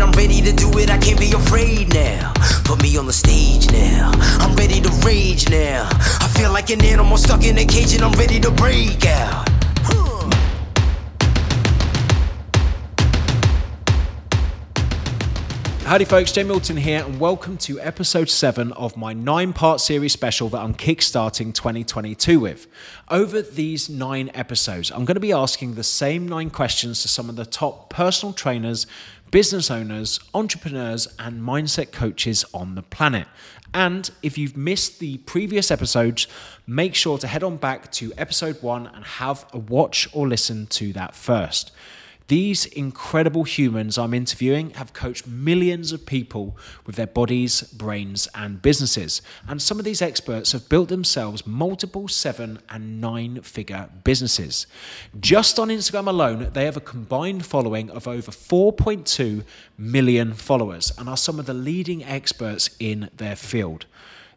it, I'm ready to do it, I can't be afraid now. Put me on the stage now, I'm ready to rage now. I feel like an animal stuck in a cage and I'm ready to break out. Howdy, folks. Jamie Alderton here, and welcome to episode seven of my nine part series special that I'm kickstarting 2022 with. Over these nine episodes, I'm going to be asking the same nine questions to some of the top personal trainers, business owners, entrepreneurs, and mindset coaches on the planet. And if you've missed the previous episodes, make sure to head on back to episode one and have a watch or listen to that first. These incredible humans I'm interviewing have coached millions of people with their bodies, brains, and businesses. And some of these experts have built themselves multiple seven and nine figure businesses. Just on Instagram alone, they have a combined following of over 4.2 million followers and are some of the leading experts in their field.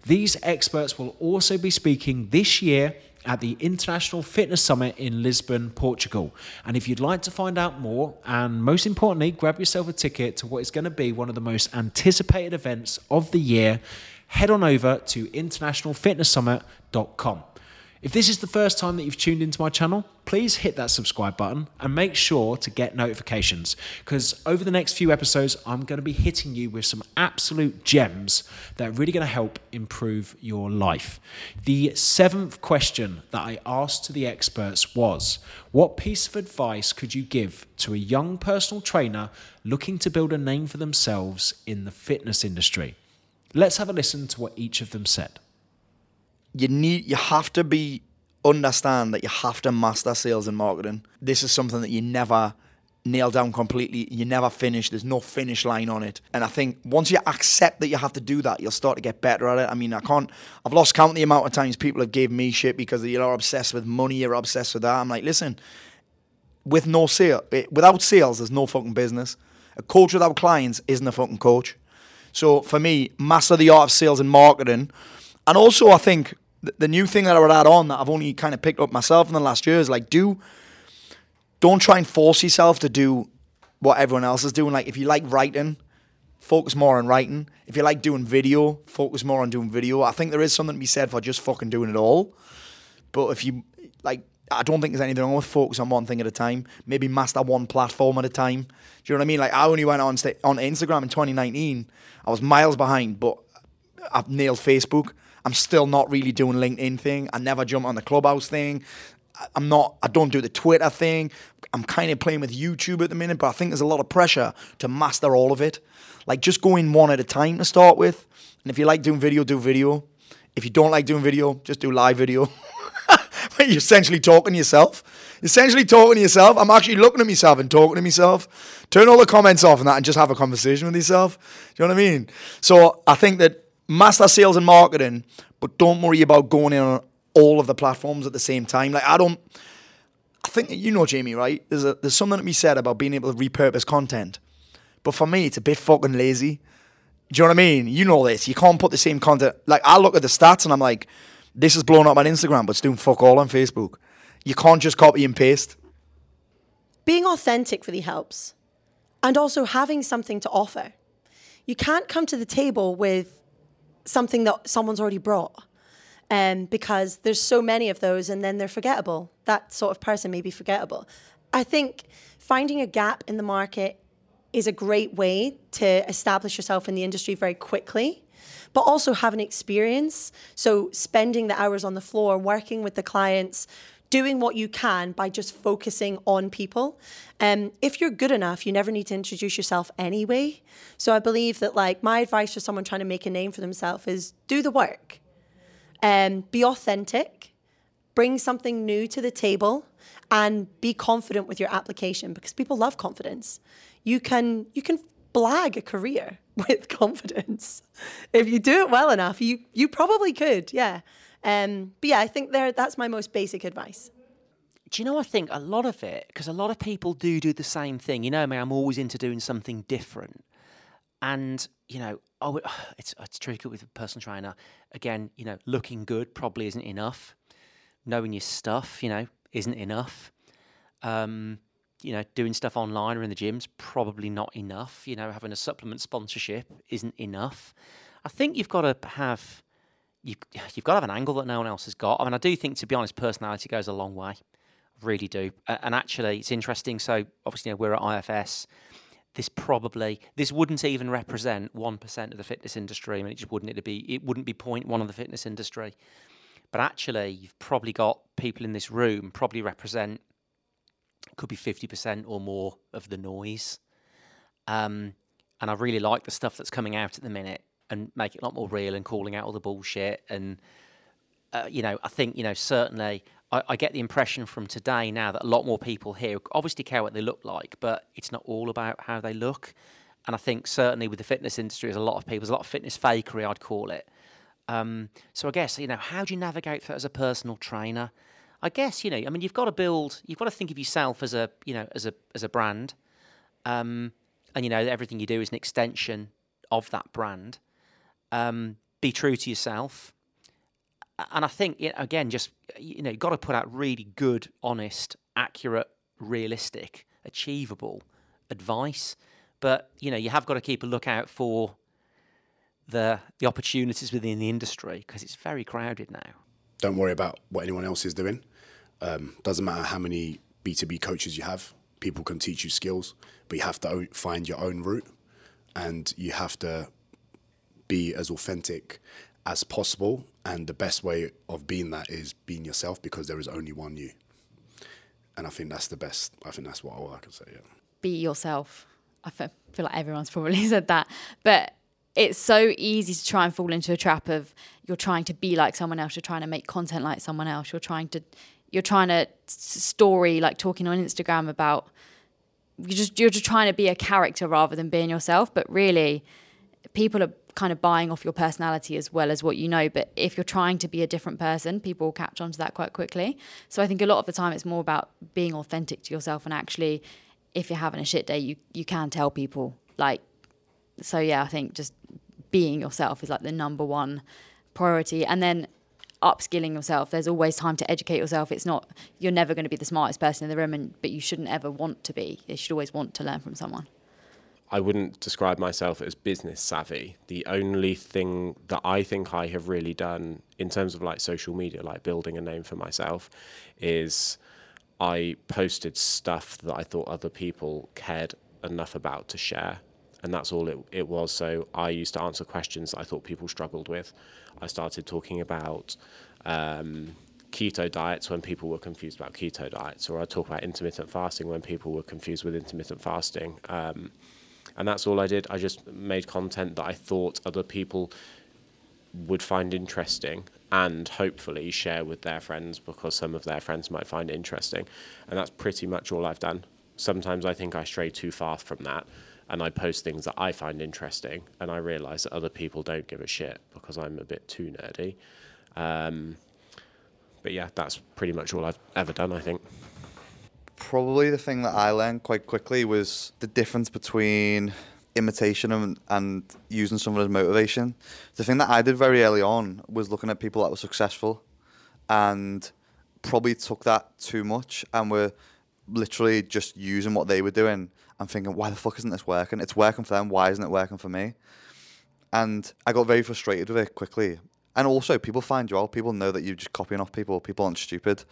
These experts will also be speaking this year at the International Fitness Summit in Lisbon, Portugal. And if you'd like to find out more, and most importantly, grab yourself a ticket to what is going to be one of the most anticipated events of the year, head on over to internationalfitnesssummit.com. If this is the first time that you've tuned into my channel, please hit that subscribe button and make sure to get notifications because over the next few episodes, I'm going to be hitting you with some absolute gems that are really going to help improve your life. The seventh question that I asked to the experts was What piece of advice could you give to a young personal trainer looking to build a name for themselves in the fitness industry? Let's have a listen to what each of them said you need you have to be understand that you have to master sales and marketing. This is something that you never nail down completely. You never finish. There's no finish line on it. And I think once you accept that you have to do that, you'll start to get better at it. I mean, I can't. I've lost count the amount of times people have gave me shit because you're obsessed with money. You're obsessed with that. I'm like, listen, with no sale, eh, without sales, there's no fucking business. A coach without clients isn't a fucking coach. So for me, master the art of sales and marketing. And also, I think the, new thing that I would add on that I've only kind of picked up myself in the last year is like do don't try and force yourself to do what everyone else is doing. Like if you like writing, focus more on writing. If you like doing video, focus more on doing video. I think there is something to be said for just fucking doing it all. But if you like I don't think there's anything wrong with focus on one thing at a time. Maybe master one platform at a time. Do you know what I mean? Like I only went on on Instagram in 2019. I was miles behind, but I've nailed Facebook. I'm still not really doing LinkedIn thing. I never jump on the Clubhouse thing. I'm not. I don't do the Twitter thing. I'm kind of playing with YouTube at the minute, but I think there's a lot of pressure to master all of it. Like just go in one at a time to start with. And if you like doing video, do video. If you don't like doing video, just do live video. you're essentially talking to yourself. Essentially talking to yourself. I'm actually looking at myself and talking to myself. Turn all the comments off and that and just have a conversation with yourself. Do you know what I mean? So I think that master sales and marketing, but don't worry about going in on all of the platforms at the same time. Like I don't. I think you know Jamie, right? There's a there's something to be said about being able to repurpose content, but for me, it's a bit fucking lazy. Do you know what I mean? You know this. You can't put the same content. Like I look at the stats and I'm like, this is blowing up on Instagram, but it's doing fuck all on Facebook. You can't just copy and paste. Being authentic really helps, and also having something to offer. You can't come to the table with something that someone's already brought. Um, because there's so many of those and then they're forgettable. That sort of person may be forgettable. I think finding a gap in the market is a great way to establish yourself in the industry very quickly, but also have an experience. So, spending the hours on the floor, working with the clients, doing what you can by just focusing on people. Um, if you're good enough, you never need to introduce yourself anyway. So I believe that like my advice for someone trying to make a name for themselves is do the work, um, be authentic, bring something new to the table, and be confident with your application because people love confidence. You can you can blag a career with confidence if you do it well enough. You you probably could, yeah. Um, but yeah, I think there that's my most basic advice. Do you know? I think a lot of it because a lot of people do do the same thing. You know, me, I'm always into doing something different, and you know, oh, it's it's tricky with a personal trainer. Again, you know, looking good probably isn't enough. Knowing your stuff, you know, isn't enough. Um, you know, doing stuff online or in the gyms probably not enough. You know, having a supplement sponsorship isn't enough. I think you've got to have you you've got to have an angle that no one else has got. I mean, I do think, to be honest, personality goes a long way. I really do. And actually, it's interesting. So obviously, you know, we're at IFS. This probably this wouldn't even represent one percent of the fitness industry. I mean, it just wouldn't. It be it wouldn't be point one of the fitness industry. But actually, you've probably got people in this room probably represent could be fifty percent or more of the noise. Um, and I really like the stuff that's coming out at the minute and make it a lot more real and calling out all the bullshit. And, uh, you know, I think, you know, certainly I, I, get the impression from today now that a lot more people here obviously care what they look like, but it's not all about how they look. And I think certainly with the fitness industry, there's a lot of people, there's a lot of fitness fakery, I'd call it. Um, so I guess, you know, how do you navigate that as a personal trainer? I guess, you know, I mean, you've got to build, you've got to think of yourself as a, you know, as a, as a brand. Um, and, you know, everything you do is an extension of that brand um, be true to yourself. And I think, again, just, you know, you've got to put out really good, honest, accurate, realistic, achievable advice. But, you know, you have got to keep a lookout for the, the opportunities within the industry because it's very crowded now. Don't worry about what anyone else is doing. Um, doesn't matter how many B2B coaches you have, people can teach you skills, but you have to find your own route and you have to be as authentic as possible. And the best way of being that is being yourself because there is only one you. And I think that's the best. I think that's what all I can say. Yeah. Be yourself. I feel like everyone's probably said that, but it's so easy to try and fall into a trap of you're trying to be like someone else. You're trying to make content like someone else. You're trying to, you're trying to story like talking on Instagram about. You just you're just trying to be a character rather than being yourself. But really, people are kind of buying off your personality as well as what you know. But if you're trying to be a different person, people will catch on to that quite quickly. So I think a lot of the time it's more about being authentic to yourself and actually if you're having a shit day, you you can tell people. Like so yeah, I think just being yourself is like the number one priority. And then upskilling yourself. There's always time to educate yourself. It's not you're never going to be the smartest person in the room and but you shouldn't ever want to be. You should always want to learn from someone. I wouldn't describe myself as business savvy. The only thing that I think I have really done in terms of like social media, like building a name for myself, is I posted stuff that I thought other people cared enough about to share. And that's all it, it was. So I used to answer questions I thought people struggled with. I started talking about um, keto diets when people were confused about keto diets, or I talk about intermittent fasting when people were confused with intermittent fasting. Um, and that's all I did. I just made content that I thought other people would find interesting and hopefully share with their friends because some of their friends might find it interesting. And that's pretty much all I've done. Sometimes I think I stray too far from that and I post things that I find interesting and I realize that other people don't give a shit because I'm a bit too nerdy. Um, but yeah, that's pretty much all I've ever done, I think probably the thing that I learned quite quickly was the difference between imitation and, and using someone as motivation. The thing that I did very early on was looking at people that were successful and probably took that too much and were literally just using what they were doing and thinking, why the fuck isn't this working? It's working for them. Why isn't it working for me? And I got very frustrated with it quickly. And also, people find you out. People know that you're just copying off people. People aren't stupid.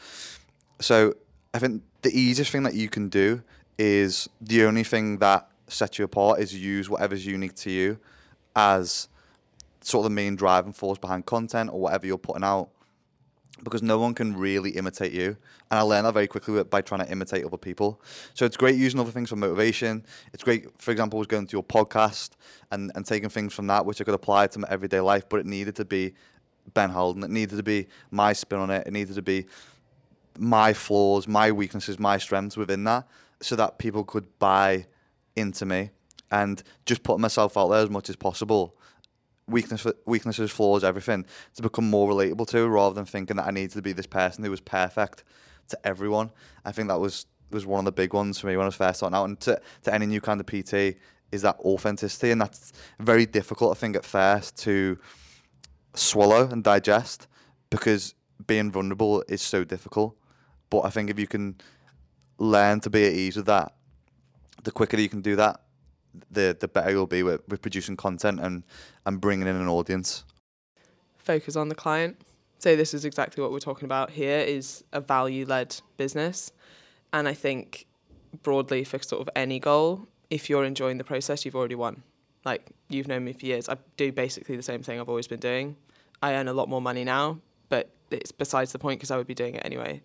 So I think the easiest thing that you can do is the only thing that sets you apart is use whatever's unique to you as sort of the main driving force behind content or whatever you're putting out because no one can really imitate you. And I learned that very quickly by trying to imitate other people. So it's great using other things for motivation. It's great, for example, was going to your podcast and, and taking things from that which I could apply to my everyday life, but it needed to be Ben Haldon. It needed to be my spin on it. It needed to be my flaws, my weaknesses, my strengths within that, so that people could buy into me and just put myself out there as much as possible. Weakness, weaknesses, flaws, everything to become more relatable to, rather than thinking that I needed to be this person who was perfect to everyone. I think that was was one of the big ones for me when I was first starting out, and to to any new kind of PT is that authenticity, and that's very difficult, I think, at first to swallow and digest because being vulnerable is so difficult. But I think if you can learn to be at ease with that, the quicker you can do that, the the better you'll be with, with producing content and and bringing in an audience. focus on the client. So this is exactly what we're talking about here is a value led business. And I think broadly for sort of any goal, if you're enjoying the process, you've already won. Like you've known me for years. I do basically the same thing I've always been doing. I earn a lot more money now, but it's besides the point because I would be doing it anyway.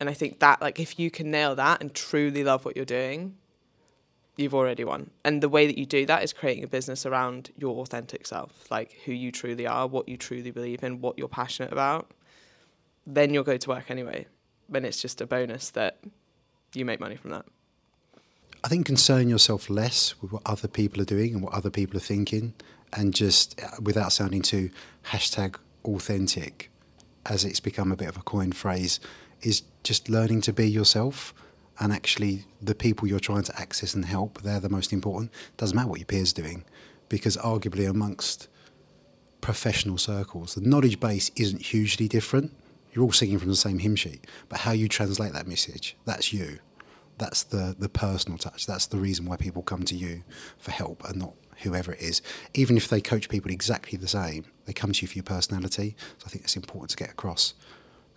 And I think that like if you can nail that and truly love what you're doing, you've already won. And the way that you do that is creating a business around your authentic self, like who you truly are, what you truly believe in, what you're passionate about. Then you'll go to work anyway. Then it's just a bonus that you make money from that. I think concern yourself less with what other people are doing and what other people are thinking, and just uh, without sounding too hashtag authentic, as it's become a bit of a coin phrase, is just learning to be yourself. And actually, the people you're trying to access and help, they're the most important. Doesn't matter what your peers are doing, because arguably amongst professional circles, the knowledge base isn't hugely different. You're all singing from the same hymn sheet, but how you translate that message, that's you. That's the, the personal touch. That's the reason why people come to you for help and not whoever it is. Even if they coach people exactly the same, they come to you for your personality. So I think it's important to get across.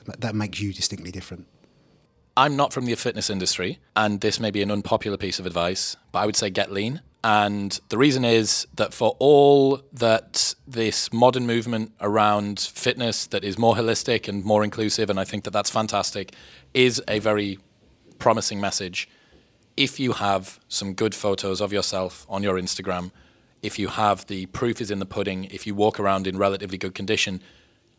That- makes you distinctly different. I'm not from the fitness industry, and this may be an unpopular piece of advice, but I would say get lean. And the reason is that for all that this modern movement around fitness that is more holistic and more inclusive, and I think that that's fantastic, is a very promising message. If you have some good photos of yourself on your Instagram, if you have the proof is in the pudding, if you walk around in relatively good condition,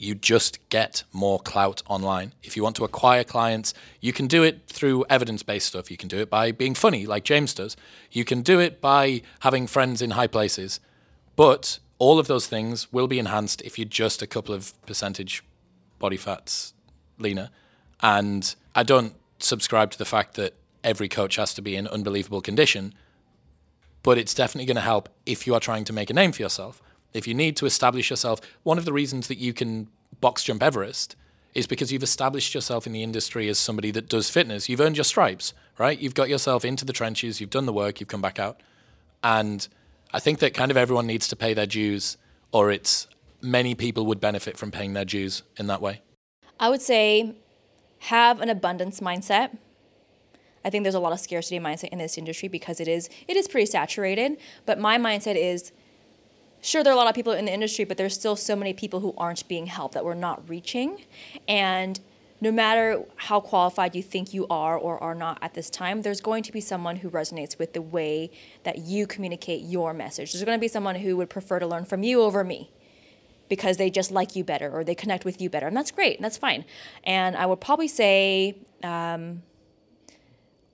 you just get more clout online. If you want to acquire clients, you can do it through evidence based stuff. You can do it by being funny, like James does. You can do it by having friends in high places. But all of those things will be enhanced if you're just a couple of percentage body fats leaner. And I don't subscribe to the fact that every coach has to be in unbelievable condition but it's definitely going to help if you are trying to make a name for yourself. If you need to establish yourself, one of the reasons that you can box jump Everest is because you've established yourself in the industry as somebody that does fitness. You've earned your stripes, right? You've got yourself into the trenches, you've done the work, you've come back out. And I think that kind of everyone needs to pay their dues, or it's many people would benefit from paying their dues in that way. I would say have an abundance mindset. I think there's a lot of scarcity mindset in this industry because it is it is pretty saturated. But my mindset is sure there are a lot of people in the industry, but there's still so many people who aren't being helped that we're not reaching. And no matter how qualified you think you are or are not at this time, there's going to be someone who resonates with the way that you communicate your message. There's going to be someone who would prefer to learn from you over me because they just like you better or they connect with you better. And that's great, and that's fine. And I would probably say, um,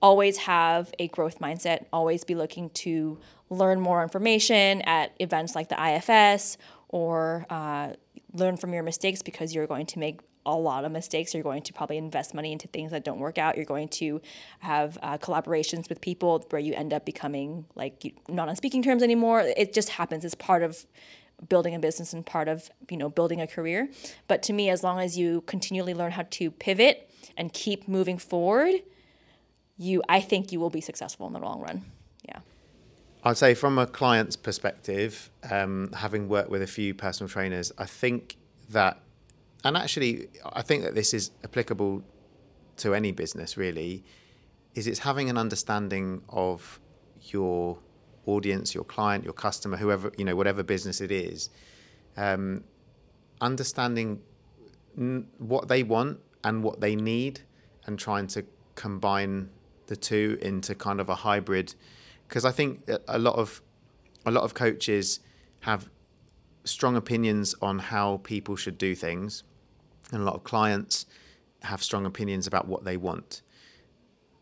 always have a growth mindset, always be looking to learn more information at events like the IFS or uh, learn from your mistakes because you're going to make a lot of mistakes. You're going to probably invest money into things that don't work out. You're going to have uh, collaborations with people where you end up becoming like not on speaking terms anymore. It just happens. It's part of building a business and part of you know building a career. But to me, as long as you continually learn how to pivot and keep moving forward, you I think you will be successful in the long run. I'd say from a client's perspective, um, having worked with a few personal trainers, I think that, and actually, I think that this is applicable to any business really, is it's having an understanding of your audience, your client, your customer, whoever, you know, whatever business it is, um, understanding n- what they want and what they need and trying to combine the two into kind of a hybrid because I think a lot of a lot of coaches have strong opinions on how people should do things and a lot of clients have strong opinions about what they want.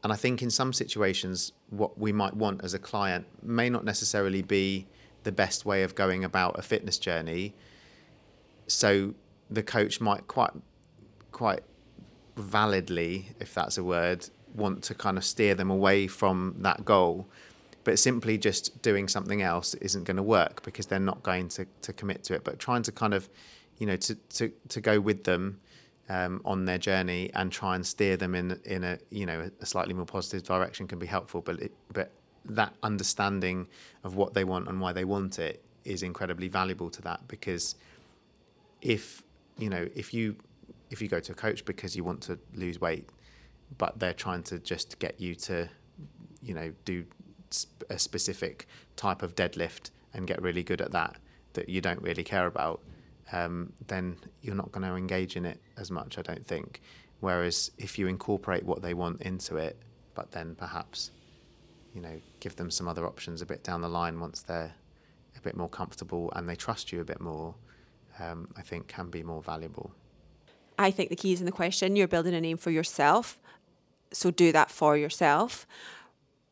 And I think in some situations what we might want as a client may not necessarily be the best way of going about a fitness journey. So the coach might quite quite validly, if that's a word, want to kind of steer them away from that goal. But simply just doing something else isn't going to work because they're not going to, to commit to it. But trying to kind of, you know, to, to, to go with them um, on their journey and try and steer them in in a you know a slightly more positive direction can be helpful. But it, but that understanding of what they want and why they want it is incredibly valuable to that because if you know if you if you go to a coach because you want to lose weight but they're trying to just get you to you know do a specific type of deadlift and get really good at that that you don't really care about um, then you're not going to engage in it as much I don't think whereas if you incorporate what they want into it but then perhaps you know give them some other options a bit down the line once they're a bit more comfortable and they trust you a bit more um, I think can be more valuable I think the key is in the question you're building a name for yourself. So do that for yourself.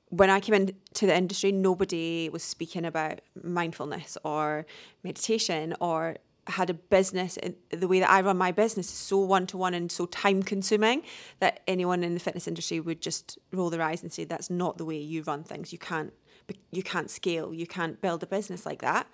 When I came into the industry, nobody was speaking about mindfulness or meditation or had a business. The way that I run my business is so one to one and so time consuming that anyone in the fitness industry would just roll their eyes and say, that's not the way you run things. You can't, you can't scale. You can't build a business like that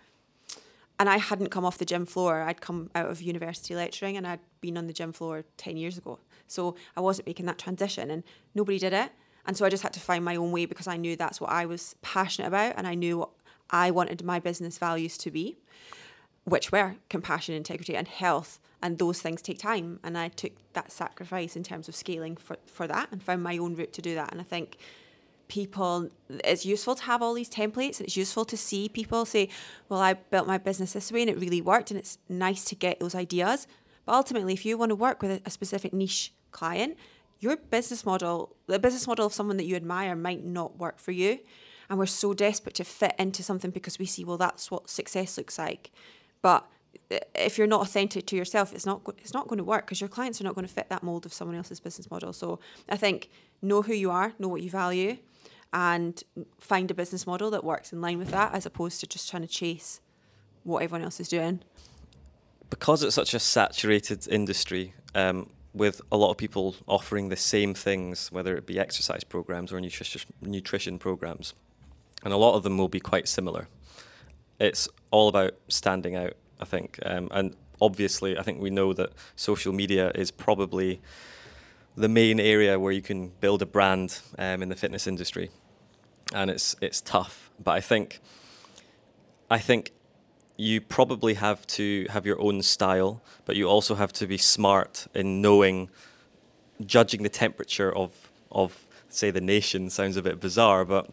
and I hadn't come off the gym floor. I'd come out of university lecturing and I'd been on the gym floor 10 years ago. So I wasn't making that transition and nobody did it. And so I just had to find my own way because I knew that's what I was passionate about and I knew what I wanted my business values to be, which were compassion, integrity, and health. And those things take time. And I took that sacrifice in terms of scaling for, for that and found my own route to do that. And I think people it's useful to have all these templates it's useful to see people say well i built my business this way and it really worked and it's nice to get those ideas but ultimately if you want to work with a specific niche client your business model the business model of someone that you admire might not work for you. And we're so desperate to fit into something because we see well that's what success looks like. But if you're not authentic to yourself it's not it's not going to work because your clients are not going to fit that mold of someone else's business model. So i think know who you are know what you value and find a business model that works in line with that as opposed to just trying to chase what everyone else is doing. Because it's such a saturated industry, um, with a lot of people offering the same things, whether it be exercise programs or nutrition, nutrition programs, and a lot of them will be quite similar. It's all about standing out, I think. Um, and obviously, I think we know that social media is probably the main area where you can build a brand um, in the fitness industry and it's it's tough. But I think I think you probably have to have your own style, but you also have to be smart in knowing judging the temperature of of say the nation. Sounds a bit bizarre, but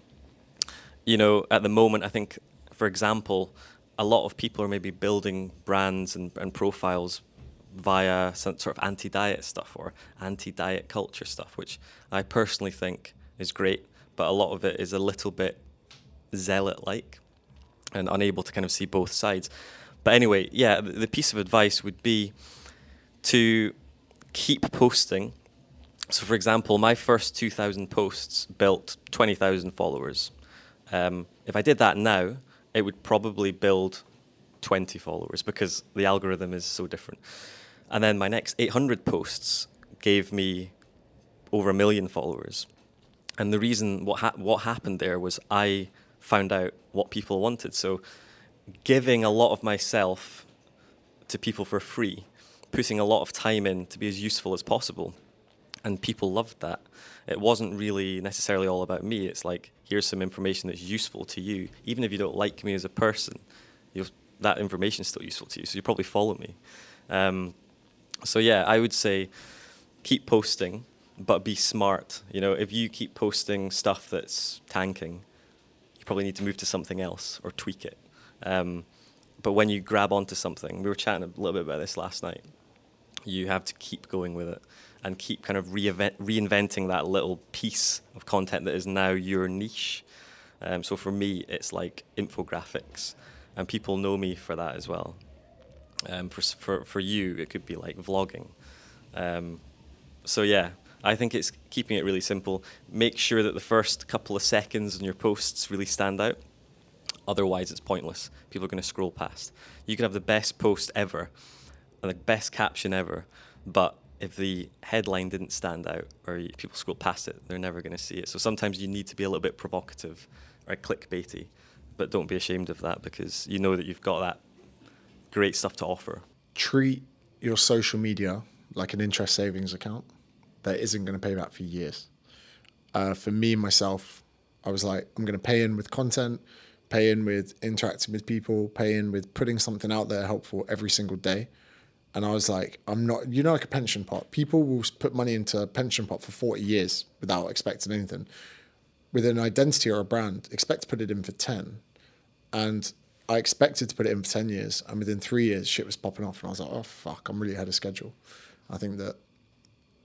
you know, at the moment I think for example, a lot of people are maybe building brands and, and profiles via some sort of anti-diet stuff or anti-diet culture stuff, which I personally think is great but a lot of it is a little bit zealot like and unable to kind of see both sides. But anyway, yeah, the, piece of advice would be to keep posting. So, for example, my first 2,000 posts built 20,000 followers. Um, if I did that now, it would probably build 20 followers because the algorithm is so different. And then my next 800 posts gave me over a million followers. And the reason what ha- what happened there was I found out what people wanted. So giving a lot of myself to people for free, putting a lot of time in to be as useful as possible. And people loved that. It wasn't really necessarily all about me. It's like, here's some information that's useful to you. Even if you don't like me as a person, that information is still useful to you. So you probably follow me. Um, so yeah, I would say keep posting but be smart. You know, if you keep posting stuff that's tanking, probably need to move to something else or tweak it. Um, but when you grab onto something, we were chatting a little bit about this last night. You have to keep going with it and keep kind of reinventing that little piece of content that is now your niche. Um, so for me, it's like infographics, and people know me for that as well. Um, for for for you, it could be like vlogging. Um, so yeah, I think it's keeping it really simple. Make sure that the first couple of seconds in your posts really stand out. Otherwise, it's pointless. People are going to scroll past. You can have the best post ever and the best caption ever, but if the headline didn't stand out or people scroll past it, they're never going to see it. So sometimes you need to be a little bit provocative or clickbaity, but don't be ashamed of that because you know that you've got that great stuff to offer. Treat your social media like an interest savings account that isn't going to pay back for years. Uh, for me myself, I was like, I'm going to pay in with content, pay in with interacting with people, pay in with putting something out there helpful every single day. And I was like, I'm not, you know, like a pension pot. People will put money into a pension pot for 40 years without expecting anything. With an identity or a brand, expect to put it in for 10. And I expected to put it in for 10 years. And within three years, shit was popping off. And I was like, oh, fuck, I'm really ahead of schedule. I think that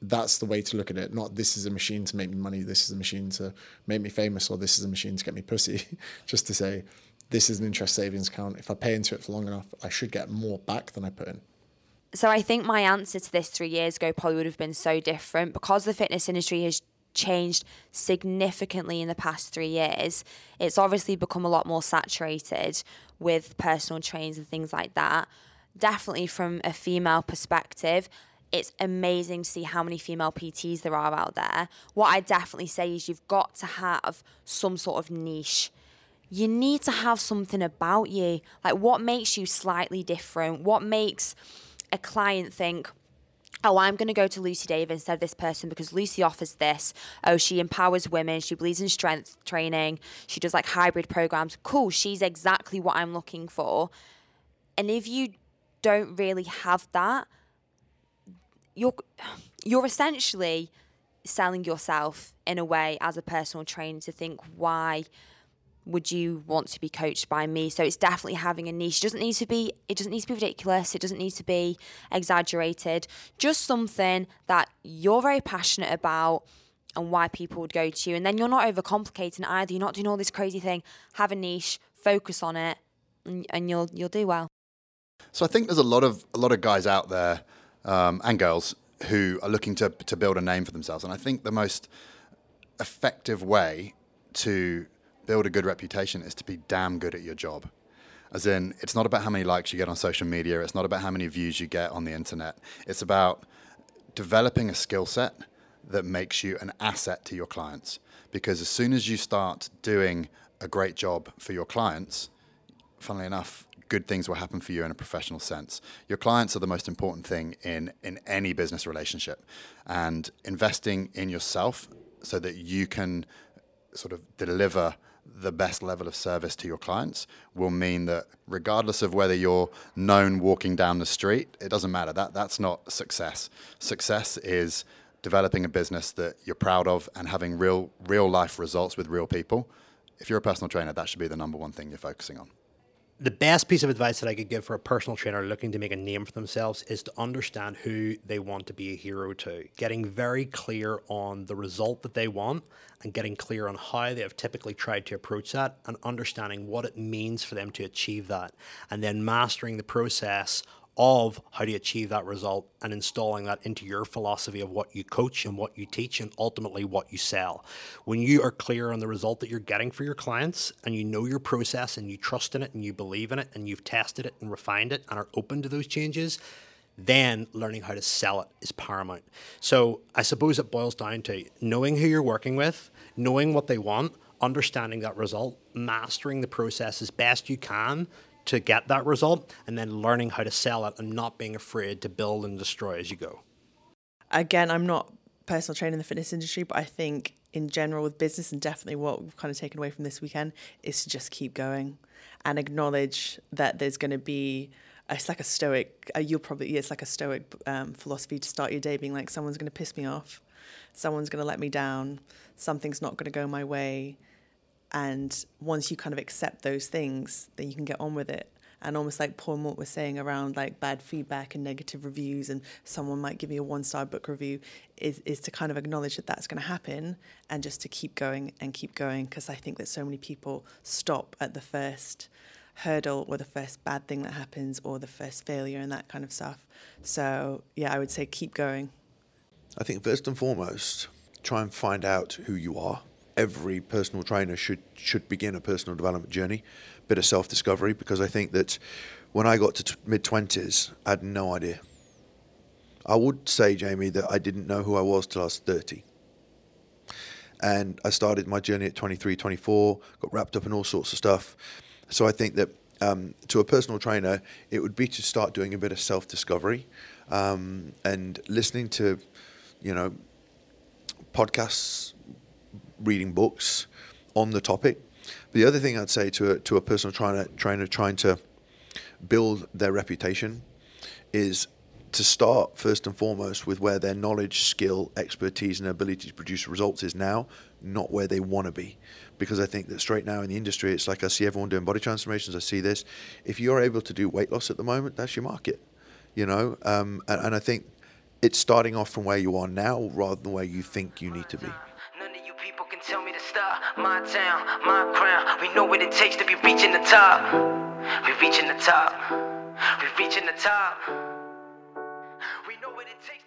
that's the way to look at it. Not this is a machine to make me money, this is a machine to make me famous, or this is a machine to get me pussy. Just to say, this is an interest savings account. If I pay into it for long enough, I should get more back than I put in. So I think my answer to this three years ago probably would have been so different because the fitness industry has changed significantly in the past three years. It's obviously become a lot more saturated with personal trains and things like that. Definitely from a female perspective, it's amazing to see how many female PTs there are out there. What I definitely say is you've got to have some sort of niche. You need to have something about you. Like what makes you slightly different? What makes a client think, oh, I'm going to go to Lucy Davis instead of this person because Lucy offers this. Oh, she empowers women. She believes in strength training. She does like hybrid programs. Cool. She's exactly what I'm looking for. And if you don't really have that, you're you're essentially selling yourself in a way as a personal trainer to think why would you want to be coached by me? So it's definitely having a niche. It doesn't need to be it doesn't need to be ridiculous. It doesn't need to be exaggerated. Just something that you're very passionate about and why people would go to you. And then you're not overcomplicating either. You're not doing all this crazy thing. Have a niche focus on it and, and you'll you'll do well. So i think there's a lot of a lot of guys out there um, and girls who are looking to, to build a name for themselves. And I think the most effective way to build a good reputation is to be damn good at your job. As in, it's not about how many likes you get on social media, it's not about how many views you get on the internet. It's about developing a skill set that makes you an asset to your clients. Because as soon as you start doing a great job for your clients, funnily enough, good things will happen for you in a professional sense. Your clients are the most important thing in, in any business relationship. And investing in yourself so that you can sort of deliver the best level of service to your clients will mean that regardless of whether you're known walking down the street, it doesn't matter. That that's not success. Success is developing a business that you're proud of and having real real life results with real people. If you're a personal trainer, that should be the number one thing you're focusing on the best piece of advice that I could give for a personal trainer looking to make a name for themselves is to understand who they want to be a hero to. Getting very clear on the result that they want and getting clear on how they have typically tried to approach that and understanding what it means for them to achieve that. And then mastering the process of how to achieve that result and installing that into your philosophy of what you coach and what you teach and ultimately what you sell. When you are clear on the result that you're getting for your clients and you know your process and you trust in it and you believe in it and you've tested it and refined it and are open to those changes, then learning how to sell it is paramount. So I suppose it boils down to knowing who you're working with, knowing what they want, understanding that result, mastering the process as best you can to get that result and then learning how to sell it and not being afraid to build and destroy as you go. Again, I'm not personal trainer in the fitness industry, but I think in general with business and definitely what we've kind of taken away from this weekend is to just keep going and acknowledge that there's going to be it's like a stoic uh, you'll probably yeah, it's like a stoic um, philosophy to start your day being like someone's going to piss me off. Someone's going to let me down. Something's not going to go my way and once you kind of accept those things, then you can get on with it. And almost like Paul Mort was saying around like bad feedback and negative reviews, and someone might give you a one star book review, is, is to kind of acknowledge that that's going to happen and just to keep going and keep going. Because I think that so many people stop at the first hurdle or the first bad thing that happens or the first failure and that kind of stuff. So, yeah, I would say keep going. I think first and foremost, try and find out who you are every personal trainer should should begin a personal development journey, bit of self discovery, because I think that when I got to t- mid twenties, I had no idea. I would say, Jamie, that I didn't know who I was till I was thirty. And I started my journey at 23, 24, got wrapped up in all sorts of stuff. So I think that um, to a personal trainer, it would be to start doing a bit of self discovery um, and listening to, you know, podcasts, reading books on the topic. The other thing I'd say to a, to a personal trainer, trainer trying to build their reputation is to start first and foremost with where their knowledge, skill, expertise, and ability to produce results is now, not where they want to be. Because I think that straight now in the industry, it's like I see everyone doing body transformations. I see this. If you're able to do weight loss at the moment, that's your market. You know, um, and, and I think it's starting off from where you are now rather than where you think you need to be. My town, my crown. We know what it takes to be reaching the top. We reaching the top. We reaching the top. We know what it takes.